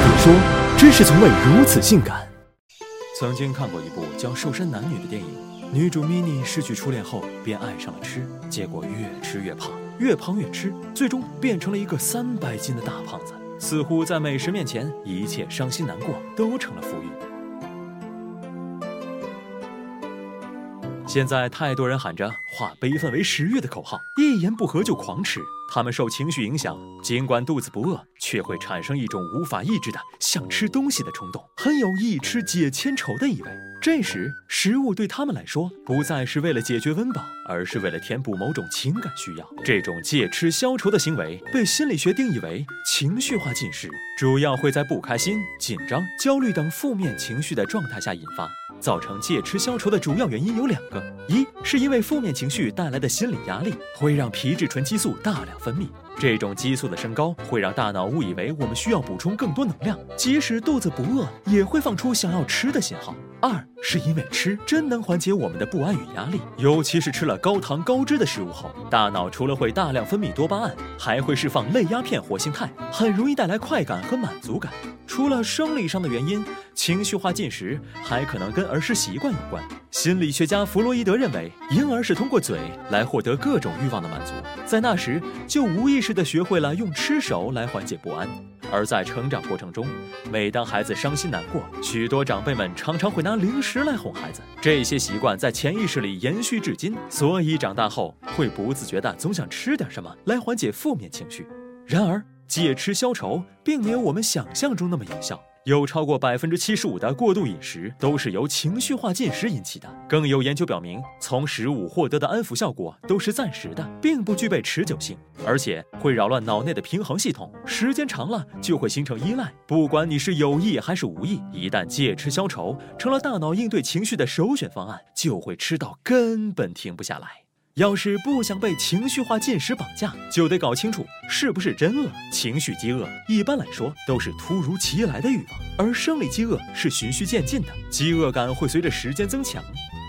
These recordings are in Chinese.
可说，真是从未如此性感。曾经看过一部叫《瘦身男女》的电影，女主 mini 失去初恋后便爱上了吃，结果越吃越胖，越胖越吃，最终变成了一个三百斤的大胖子。似乎在美食面前，一切伤心难过都成了浮云。现在太多人喊着化悲愤为食欲的口号，一言不合就狂吃。他们受情绪影响，尽管肚子不饿，却会产生一种无法抑制的想吃东西的冲动，很有一吃解千愁的意味。这时，食物对他们来说不再是为了解决温饱，而是为了填补某种情感需要。这种借吃消愁的行为被心理学定义为情绪化进食，主要会在不开心、紧张、焦虑等负面情绪的状态下引发。造成戒吃消愁的主要原因有两个：一是因为负面情绪带来的心理压力会让皮质醇激素大量分泌，这种激素的升高会让大脑误以为我们需要补充更多能量，即使肚子不饿也会放出想要吃的信号；二是因为吃真能缓解我们的不安与压力，尤其是吃了高糖高脂的食物后，大脑除了会大量分泌多巴胺，还会释放类鸦片活性肽，很容易带来快感和满足感。除了生理上的原因，情绪化进食还可能跟儿时习惯有关。心理学家弗洛伊德认为，婴儿是通过嘴来获得各种欲望的满足，在那时就无意识地学会了用吃手来缓解不安。而在成长过程中，每当孩子伤心难过，许多长辈们常常会拿零食来哄孩子，这些习惯在潜意识里延续至今，所以长大后会不自觉地总想吃点什么来缓解负面情绪。然而，借吃消愁并没有我们想象中那么有效，有超过百分之七十五的过度饮食都是由情绪化进食引起的。更有研究表明，从食物获得的安抚效果都是暂时的，并不具备持久性，而且会扰乱脑内的平衡系统，时间长了就会形成依赖。不管你是有意还是无意，一旦戒吃消愁成了大脑应对情绪的首选方案，就会吃到根本停不下来。要是不想被情绪化进食绑架，就得搞清楚是不是真饿。情绪饥饿一般来说都是突如其来的欲望，而生理饥饿是循序渐进的，饥饿感会随着时间增强。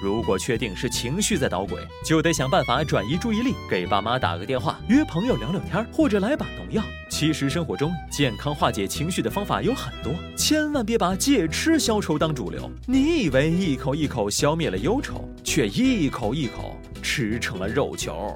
如果确定是情绪在捣鬼，就得想办法转移注意力，给爸妈打个电话，约朋友聊聊天，或者来把农药。其实生活中健康化解情绪的方法有很多，千万别把借吃消愁当主流。你以为一口一口消灭了忧愁，却一口一口。吃成了肉球。